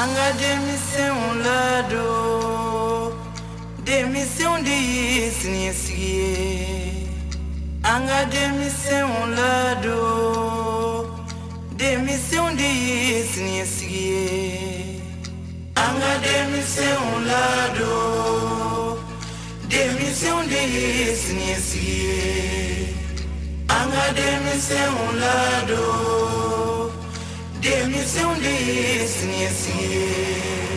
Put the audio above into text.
an ka denmisɛnw ladon denmisɛnw de ye siniɲɛsigi ye an ka denmisɛnw ladon denmisɛnw de ye siniɲɛsigi ye an ka denmisɛnw Se um dia it's.